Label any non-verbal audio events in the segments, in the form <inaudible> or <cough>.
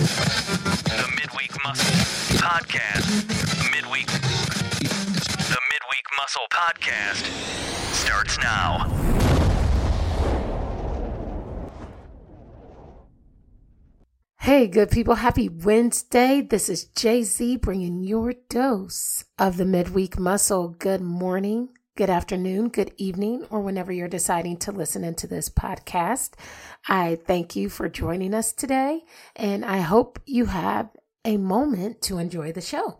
The Midweek Muscle Podcast. Midweek. The Midweek Muscle Podcast starts now. Hey, good people. Happy Wednesday. This is JZ bringing your dose of the midweek muscle. Good morning, good afternoon, good evening, or whenever you're deciding to listen into this podcast. I thank you for joining us today, and I hope you have a moment to enjoy the show.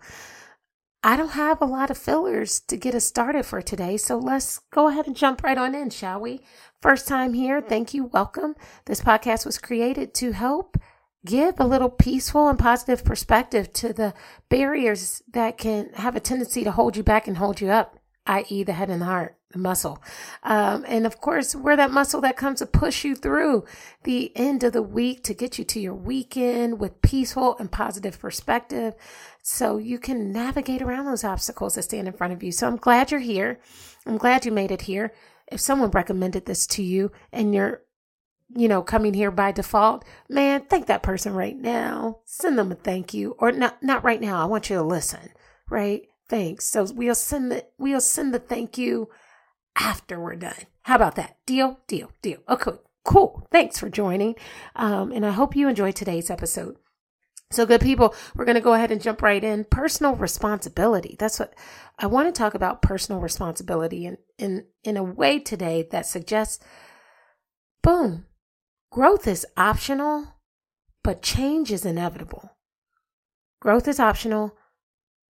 I don't have a lot of fillers to get us started for today, so let's go ahead and jump right on in, shall we? First time here, thank you, welcome. This podcast was created to help give a little peaceful and positive perspective to the barriers that can have a tendency to hold you back and hold you up i.e., the head and the heart, the muscle. Um, and of course, we're that muscle that comes to push you through the end of the week to get you to your weekend with peaceful and positive perspective so you can navigate around those obstacles that stand in front of you. So I'm glad you're here. I'm glad you made it here. If someone recommended this to you and you're you know, coming here by default, man, thank that person right now. Send them a thank you. Or not not right now. I want you to listen, right? Thanks. So we'll send the we'll send the thank you after we're done. How about that? Deal, deal, deal. Okay, cool. Thanks for joining. Um, and I hope you enjoyed today's episode. So, good people, we're going to go ahead and jump right in. Personal responsibility. That's what I want to talk about personal responsibility in, in, in a way today that suggests boom, growth is optional, but change is inevitable. Growth is optional,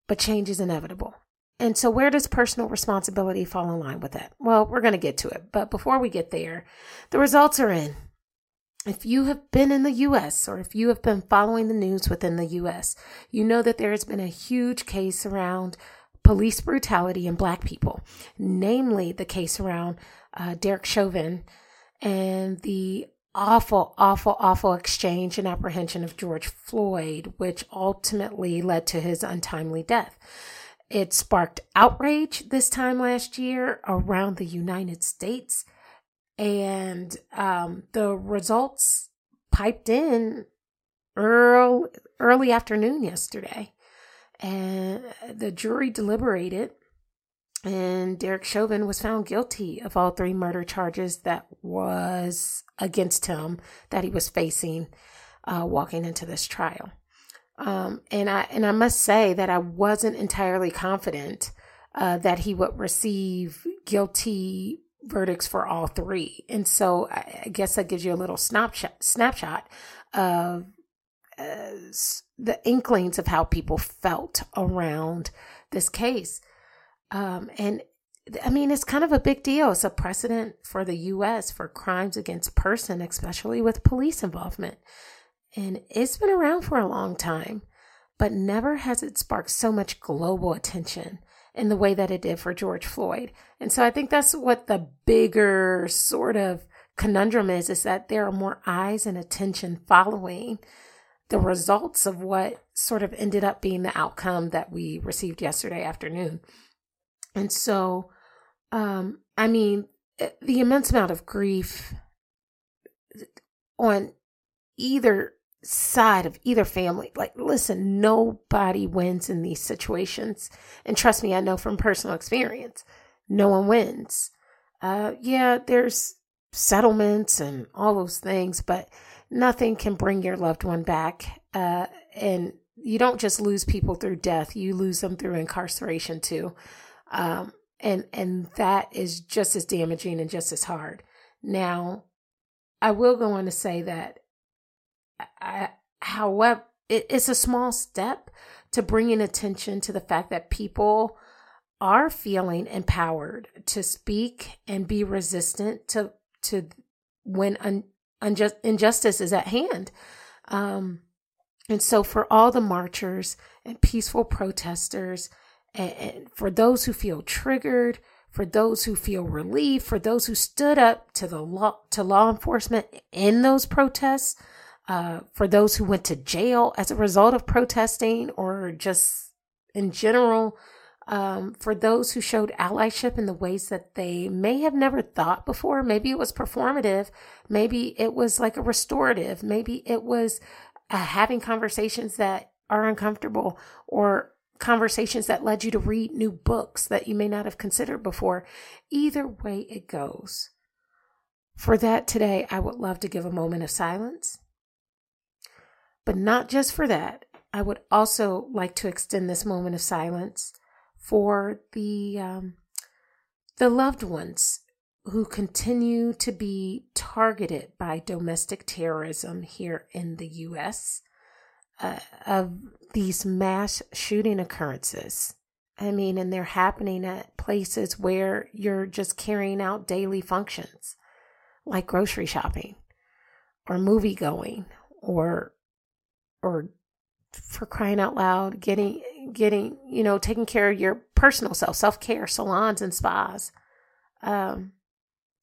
but change is inevitable. And so, where does personal responsibility fall in line with that? Well, we're going to get to it. But before we get there, the results are in. If you have been in the US or if you have been following the news within the US, you know that there has been a huge case around police brutality in Black people, namely the case around uh, Derek Chauvin and the awful, awful, awful exchange and apprehension of George Floyd, which ultimately led to his untimely death. It sparked outrage this time last year around the United States, and um, the results piped in early, early afternoon yesterday. And the jury deliberated and Derek Chauvin was found guilty of all three murder charges that was against him that he was facing uh, walking into this trial. Um, and I and I must say that I wasn't entirely confident uh, that he would receive guilty verdicts for all three. And so I guess that gives you a little snapshot snapshot of uh, the inklings of how people felt around this case. Um, and I mean, it's kind of a big deal. It's a precedent for the U.S. for crimes against person, especially with police involvement. And it's been around for a long time, but never has it sparked so much global attention in the way that it did for George Floyd. And so I think that's what the bigger sort of conundrum is, is that there are more eyes and attention following the results of what sort of ended up being the outcome that we received yesterday afternoon. And so, um, I mean, eh, the immense amount of grief on either side of either family. Like, listen, nobody wins in these situations. And trust me, I know from personal experience, no one wins. Uh, yeah, there's settlements and all those things, but nothing can bring your loved one back. Uh, and you don't just lose people through death, you lose them through incarceration too. Um, and and that is just as damaging and just as hard. Now, I will go on to say that, I, however, it, it's a small step to bringing attention to the fact that people are feeling empowered to speak and be resistant to to when un, unjust injustice is at hand. Um, and so, for all the marchers and peaceful protesters and, for those who feel triggered, for those who feel relief, for those who stood up to the law to law enforcement in those protests, uh, for those who went to jail as a result of protesting or just in general, um, for those who showed allyship in the ways that they may have never thought before. Maybe it was performative, maybe it was like a restorative, maybe it was uh, having conversations that are uncomfortable or conversations that led you to read new books that you may not have considered before. Either way it goes. For that today, I would love to give a moment of silence. But not just for that, I would also like to extend this moment of silence for the um, the loved ones who continue to be targeted by domestic terrorism here in the U.S. Uh, of these mass shooting occurrences. I mean, and they're happening at places where you're just carrying out daily functions like grocery shopping or movie going or or for crying out loud getting getting you know taking care of your personal self self-care salons and spas um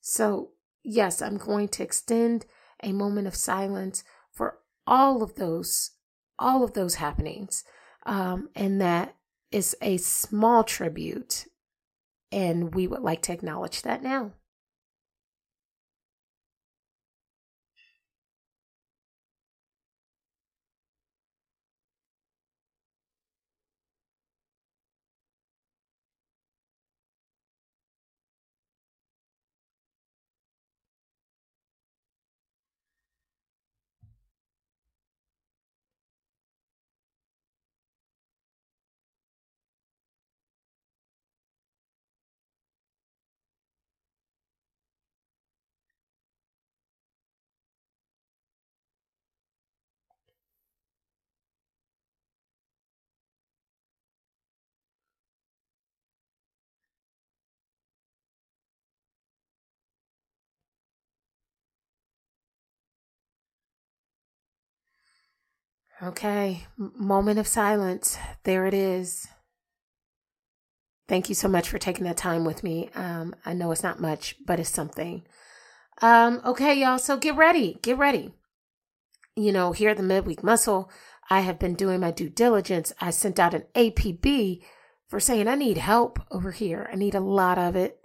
so yes i'm going to extend a moment of silence for all of those all of those happenings. Um, and that is a small tribute. And we would like to acknowledge that now. Okay, moment of silence. There it is. Thank you so much for taking that time with me. Um, I know it's not much, but it's something. Um, okay, y'all. So get ready. Get ready. You know, here at the Midweek Muscle, I have been doing my due diligence. I sent out an APB for saying I need help over here. I need a lot of it.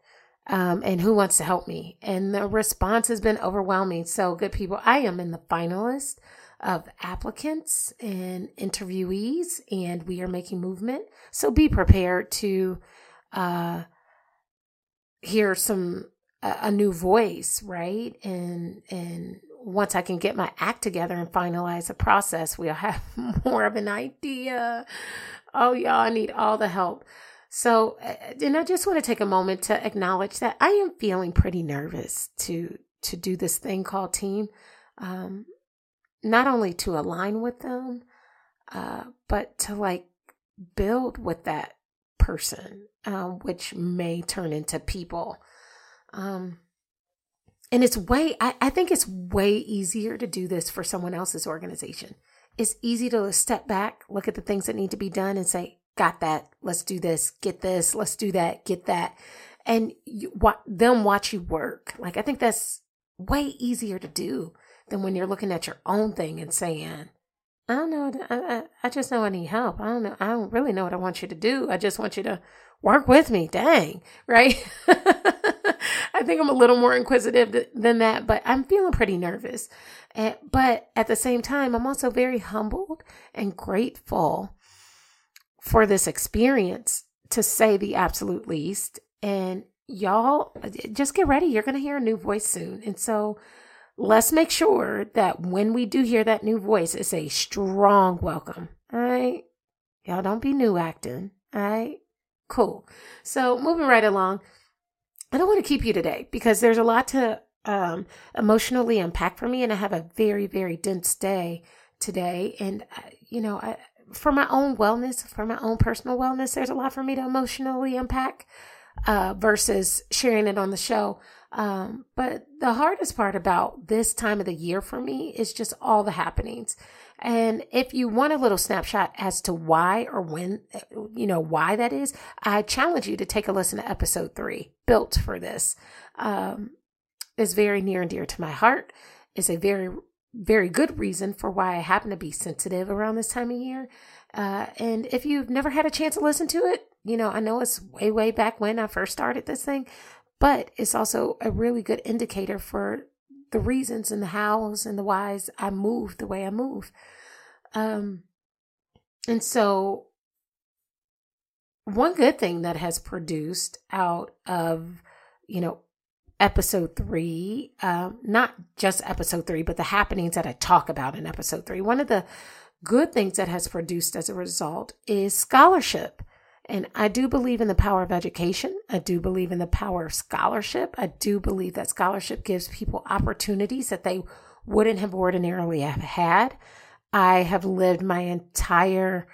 Um, and who wants to help me? And the response has been overwhelming. So, good people, I am in the finalist of applicants and interviewees, and we are making movement. So be prepared to uh, hear some a, a new voice, right? And and once I can get my act together and finalize the process, we'll have <laughs> more of an idea. Oh, y'all, I need all the help. So, uh, and I just want to take a moment to acknowledge that I am feeling pretty nervous to to do this thing called team. Um, not only to align with them, uh, but to like build with that person, um, which may turn into people. Um, and it's way, I, I think it's way easier to do this for someone else's organization. It's easy to step back, look at the things that need to be done, and say, Got that. Let's do this. Get this. Let's do that. Get that. And you, what, them watch you work. Like, I think that's way easier to do than when you're looking at your own thing and saying, I don't know. I, I, just know I need help. I don't know. I don't really know what I want you to do. I just want you to work with me. Dang. Right. <laughs> I think I'm a little more inquisitive than that, but I'm feeling pretty nervous. But at the same time, I'm also very humbled and grateful for this experience to say the absolute least. And y'all uh, just get ready. You're going to hear a new voice soon. And so, let's make sure that when we do hear that new voice, it's a strong welcome. All right. Y'all don't be new acting. All right. Cool. So moving right along, I don't want to keep you today because there's a lot to um, emotionally unpack for me, and I have a very, very dense day today. And, uh, you know, I, for my own wellness, for my own personal wellness, there's a lot for me to emotionally unpack uh, versus sharing it on the show. Um, but the hardest part about this time of the year for me is just all the happenings. And if you want a little snapshot as to why or when, you know, why that is, I challenge you to take a listen to episode three, built for this. Um, is very near and dear to my heart. Is a very, very good reason for why I happen to be sensitive around this time of year. Uh, and if you've never had a chance to listen to it, you know, I know it's way, way back when I first started this thing, but it's also a really good indicator for the reasons and the hows and the whys I move the way I move. Um, and so, one good thing that has produced out of, you know, episode three, um, not just episode three, but the happenings that I talk about in episode three, one of the good things that has produced as a result is scholarship. And I do believe in the power of education. I do believe in the power of scholarship. I do believe that scholarship gives people opportunities that they wouldn't have ordinarily have had. I have lived my entire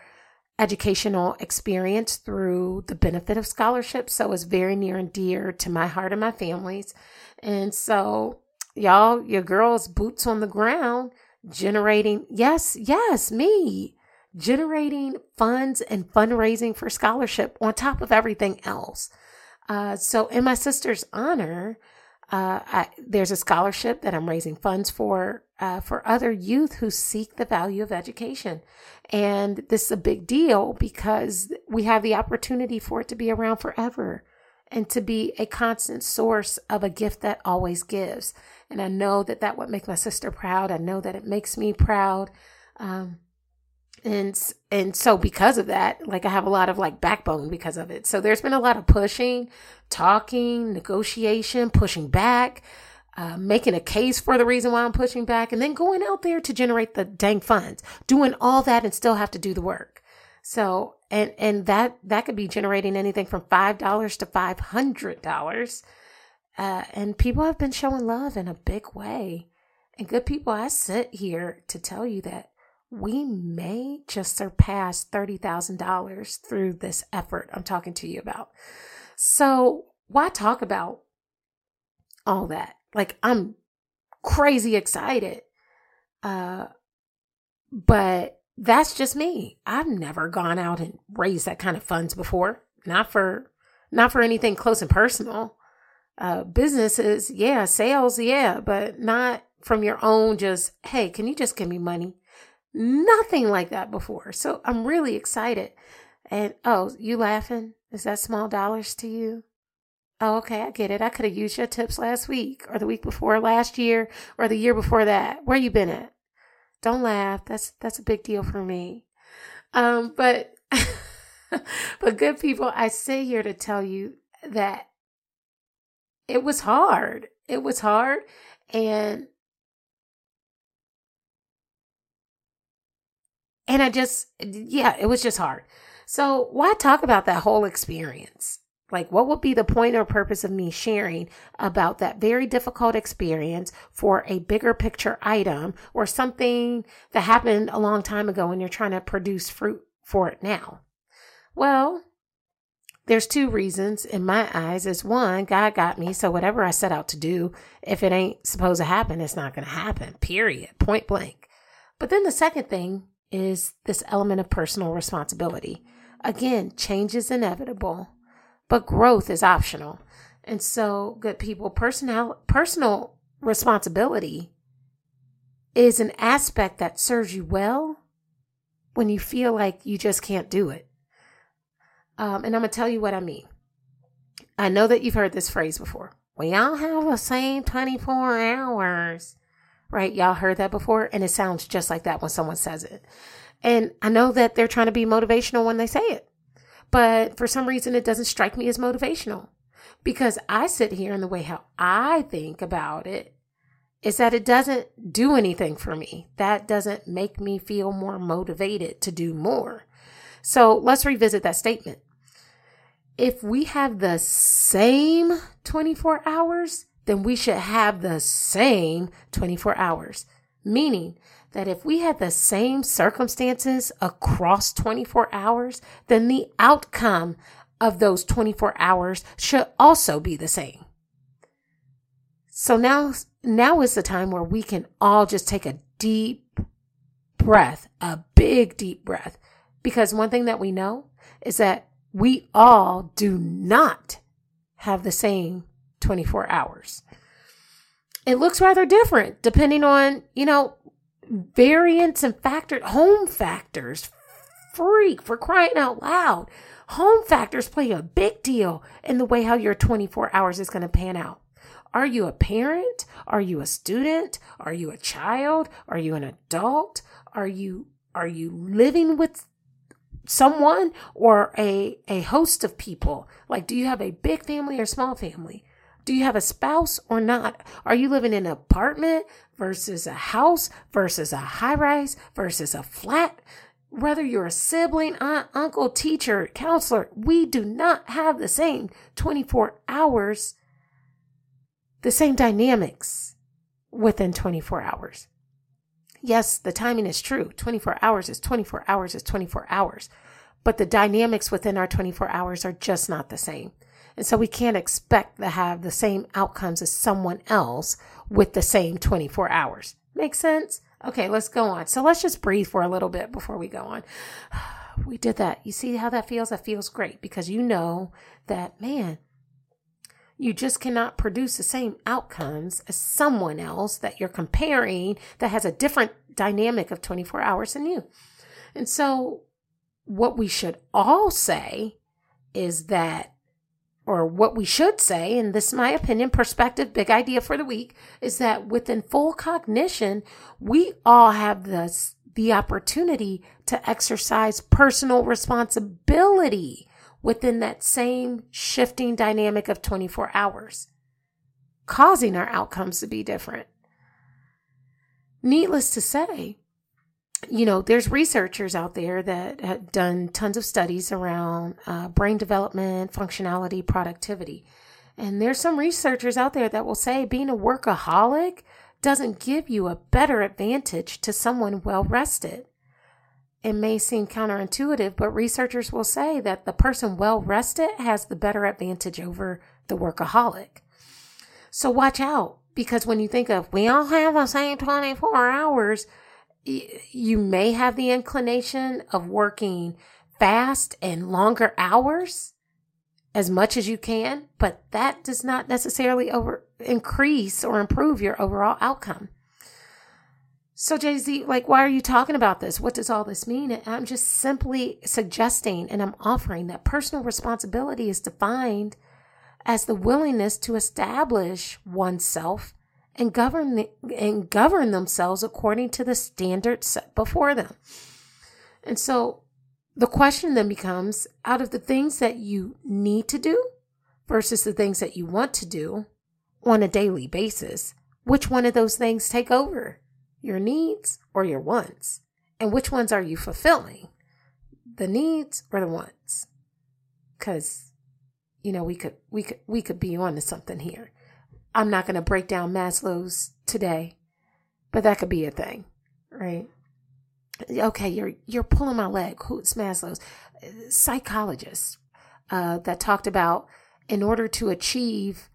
educational experience through the benefit of scholarship. So it's very near and dear to my heart and my family's. And so, y'all, your girl's boots on the ground, generating, yes, yes, me, generating funds and fundraising for scholarship on top of everything else. Uh, so, in my sister's honor, uh, I, there's a scholarship that I'm raising funds for uh, for other youth who seek the value of education, and this is a big deal because we have the opportunity for it to be around forever and to be a constant source of a gift that always gives. And I know that that would make my sister proud. I know that it makes me proud. Um, and and so because of that like i have a lot of like backbone because of it. So there's been a lot of pushing talking negotiation pushing back uh, making a case for the reason why i'm pushing back and then going out there to generate the dang funds doing all that and still have to do the work. So and and that that could be generating anything from five dollars to five hundred dollars. Uh, and people have been showing love in a big way. And good people i sit here to tell you that we may just surpass $30,000 through this effort I'm talking to you about. So, why talk about all that? Like, I'm crazy excited. Uh, but that's just me. I've never gone out and raised that kind of funds before. Not for, not for anything close and personal. Uh, businesses, yeah, sales, yeah, but not from your own just, hey, can you just give me money? Nothing like that before. So I'm really excited. And oh, you laughing? Is that small dollars to you? Oh, okay, I get it. I could have used your tips last week or the week before last year or the year before that. Where you been at? Don't laugh. That's that's a big deal for me. Um, but <laughs> but good people, I sit here to tell you that it was hard. It was hard and And I just, yeah, it was just hard. So why talk about that whole experience? Like, what would be the point or purpose of me sharing about that very difficult experience for a bigger picture item or something that happened a long time ago and you're trying to produce fruit for it now? Well, there's two reasons in my eyes. Is one, God got me, so whatever I set out to do, if it ain't supposed to happen, it's not going to happen, period, point blank. But then the second thing is this element of personal responsibility. Again, change is inevitable, but growth is optional. And so, good people, personal personal responsibility is an aspect that serves you well when you feel like you just can't do it. Um, and I'm gonna tell you what I mean. I know that you've heard this phrase before. We all have the same 24 hours right? Y'all heard that before, and it sounds just like that when someone says it. And I know that they're trying to be motivational when they say it, but for some reason, it doesn't strike me as motivational because I sit here in the way how I think about it is that it doesn't do anything for me. That doesn't make me feel more motivated to do more. So let's revisit that statement. If we have the same 24 hours, then we should have the same 24 hours. Meaning that if we had the same circumstances across 24 hours, then the outcome of those 24 hours should also be the same. So now, now is the time where we can all just take a deep breath, a big deep breath. Because one thing that we know is that we all do not have the same 24 hours. It looks rather different depending on, you know, variants and factor, home factors. Freak for crying out loud. Home factors play a big deal in the way how your 24 hours is going to pan out. Are you a parent? Are you a student? Are you a child? Are you an adult? Are you are you living with someone or a a host of people? Like do you have a big family or small family? Do you have a spouse or not? Are you living in an apartment versus a house versus a high rise versus a flat? Whether you're a sibling, aunt, uncle, teacher, counselor, we do not have the same 24 hours, the same dynamics within 24 hours. Yes, the timing is true. 24 hours is 24 hours is 24 hours. But the dynamics within our 24 hours are just not the same. And so we can't expect to have the same outcomes as someone else with the same 24 hours. Make sense? Okay, let's go on. So let's just breathe for a little bit before we go on. <sighs> We did that. You see how that feels? That feels great because you know that, man, you just cannot produce the same outcomes as someone else that you're comparing that has a different dynamic of 24 hours than you. And so, what we should all say is that or what we should say, and this is my opinion, perspective, big idea for the week, is that within full cognition, we all have this, the opportunity to exercise personal responsibility within that same shifting dynamic of 24 hours, causing our outcomes to be different. Needless to say, you know, there's researchers out there that have done tons of studies around uh, brain development, functionality, productivity. And there's some researchers out there that will say being a workaholic doesn't give you a better advantage to someone well rested. It may seem counterintuitive, but researchers will say that the person well rested has the better advantage over the workaholic. So watch out because when you think of we all have the same 24 hours, you may have the inclination of working fast and longer hours as much as you can, but that does not necessarily over increase or improve your overall outcome. So JZ, like, why are you talking about this? What does all this mean? And I'm just simply suggesting and I'm offering that personal responsibility is defined as the willingness to establish oneself and govern and govern themselves according to the standards set before them. And so the question then becomes out of the things that you need to do versus the things that you want to do on a daily basis, which one of those things take over? Your needs or your wants? And which ones are you fulfilling? The needs or the wants? Cuz you know, we could we could we could be on to something here. I'm not going to break down Maslow's today, but that could be a thing, right? Okay, you're you're pulling my leg. Who's Maslow's psychologist uh, that talked about in order to achieve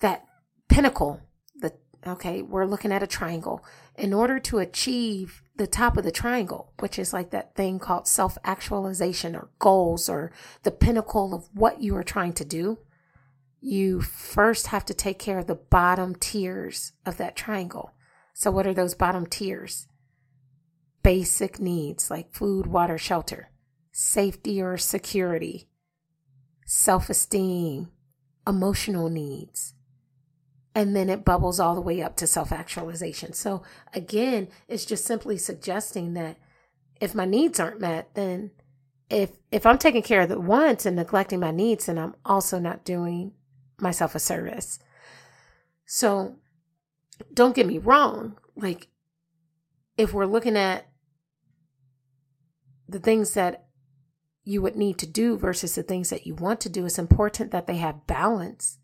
that pinnacle. The okay, we're looking at a triangle. In order to achieve the top of the triangle, which is like that thing called self actualization or goals or the pinnacle of what you are trying to do you first have to take care of the bottom tiers of that triangle. So, what are those bottom tiers? Basic needs like food, water, shelter, safety or security, self esteem, emotional needs. And then it bubbles all the way up to self actualization. So, again, it's just simply suggesting that if my needs aren't met, then if if I'm taking care of the wants and neglecting my needs, then I'm also not doing myself a service. So don't get me wrong. Like, if we're looking at the things that you would need to do versus the things that you want to do, it's important that they have balance.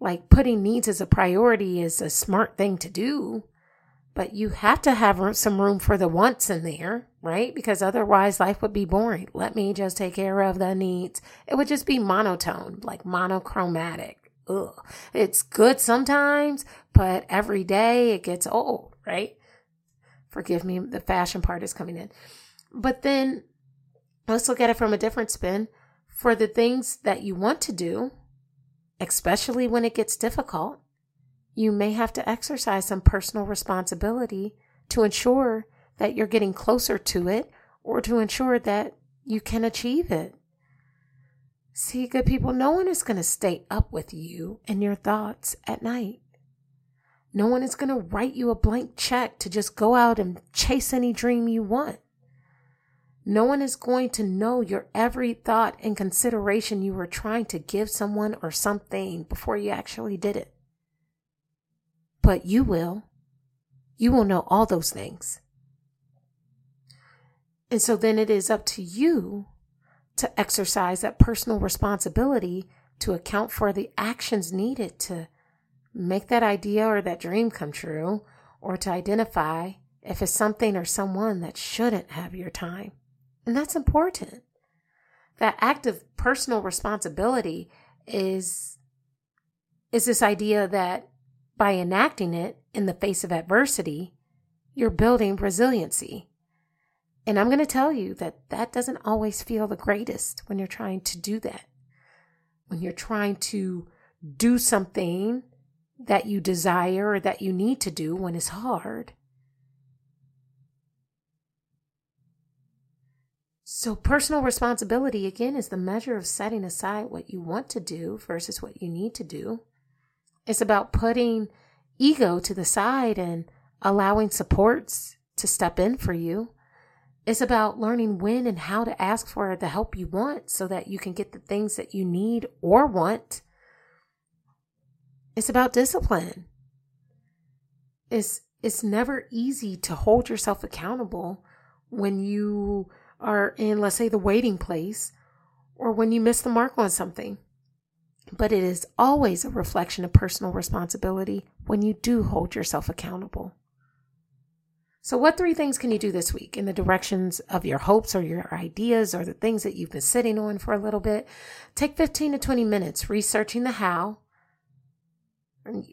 Like, putting needs as a priority is a smart thing to do, but you have to have some room for the wants in there, right? Because otherwise, life would be boring. Let me just take care of the needs. It would just be monotone, like monochromatic. Ugh. It's good sometimes, but every day it gets old, right? Forgive me, the fashion part is coming in. But then let's look at it from a different spin. For the things that you want to do, especially when it gets difficult, you may have to exercise some personal responsibility to ensure that you're getting closer to it or to ensure that you can achieve it. See, good people, no one is going to stay up with you and your thoughts at night. No one is going to write you a blank check to just go out and chase any dream you want. No one is going to know your every thought and consideration you were trying to give someone or something before you actually did it. But you will. You will know all those things. And so then it is up to you to exercise that personal responsibility to account for the actions needed to make that idea or that dream come true, or to identify if it's something or someone that shouldn't have your time. And that's important. That act of personal responsibility is, is this idea that by enacting it in the face of adversity, you're building resiliency. And I'm going to tell you that that doesn't always feel the greatest when you're trying to do that. When you're trying to do something that you desire or that you need to do when it's hard. So, personal responsibility, again, is the measure of setting aside what you want to do versus what you need to do. It's about putting ego to the side and allowing supports to step in for you. It's about learning when and how to ask for the help you want so that you can get the things that you need or want it's about discipline. It's it's never easy to hold yourself accountable when you are in let's say the waiting place or when you miss the mark on something. But it is always a reflection of personal responsibility when you do hold yourself accountable. So, what three things can you do this week in the directions of your hopes or your ideas or the things that you've been sitting on for a little bit? Take 15 to 20 minutes researching the how,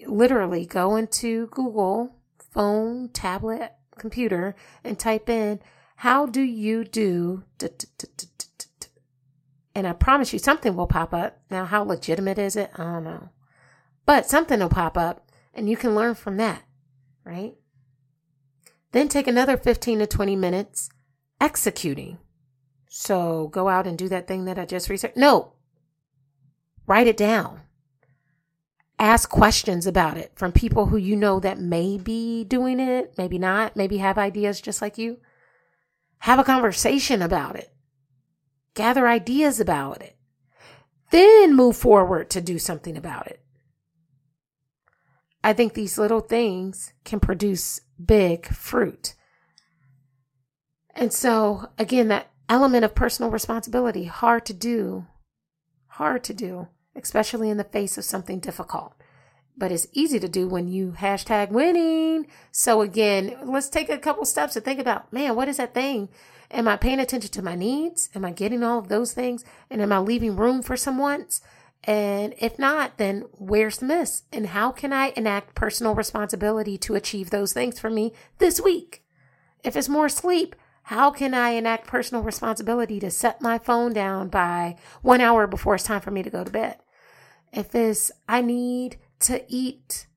literally go into Google, phone, tablet, computer, and type in, How do you do? And I promise you, something will pop up. Now, how legitimate is it? I don't know. But something will pop up, and you can learn from that, right? Then take another 15 to 20 minutes executing. So go out and do that thing that I just researched. No, write it down ask questions about it from people who you know that may be doing it, maybe not, maybe have ideas just like you. Have a conversation about it. Gather ideas about it. Then move forward to do something about it. I think these little things can produce big fruit. And so, again, that element of personal responsibility, hard to do, hard to do especially in the face of something difficult. But it's easy to do when you hashtag winning. So again, let's take a couple steps to think about, man, what is that thing? Am I paying attention to my needs? Am I getting all of those things? And am I leaving room for some wants? And if not, then where's the miss? And how can I enact personal responsibility to achieve those things for me this week? If it's more sleep, how can I enact personal responsibility to set my phone down by one hour before it's time for me to go to bed? if it's I need to eat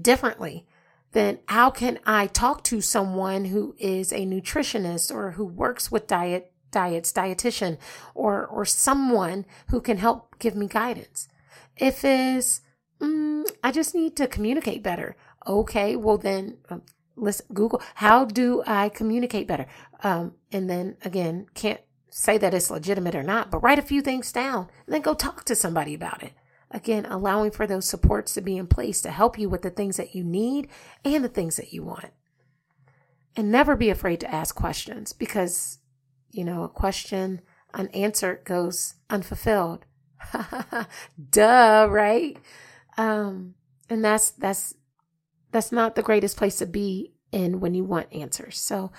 differently, then how can I talk to someone who is a nutritionist or who works with diet diets, dietitian, or or someone who can help give me guidance? If it's mm, I just need to communicate better. Okay, well then um, let's Google how do I communicate better? Um, and then again, can't say that it's legitimate or not, but write a few things down and then go talk to somebody about it. Again, allowing for those supports to be in place to help you with the things that you need and the things that you want. And never be afraid to ask questions because, you know, a question unanswered goes unfulfilled. <laughs> Duh, right? Um, and that's that's that's not the greatest place to be in when you want answers. So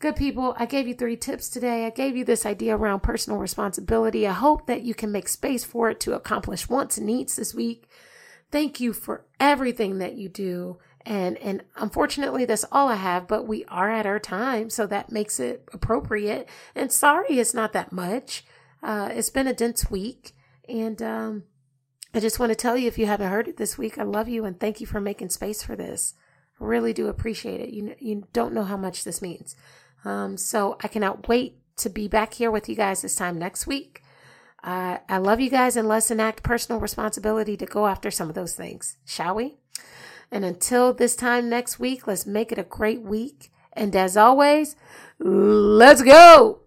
Good people, I gave you three tips today. I gave you this idea around personal responsibility. I hope that you can make space for it to accomplish wants and needs this week. Thank you for everything that you do. And, and unfortunately, that's all I have, but we are at our time. So that makes it appropriate. And sorry, it's not that much. Uh, it's been a dense week. And, um, I just want to tell you, if you haven't heard it this week, I love you and thank you for making space for this. I really do appreciate it. You, you don't know how much this means. Um, so I cannot wait to be back here with you guys this time next week. Uh, I love you guys and let's enact personal responsibility to go after some of those things, shall we? And until this time next week, let's make it a great week. And as always, let's go.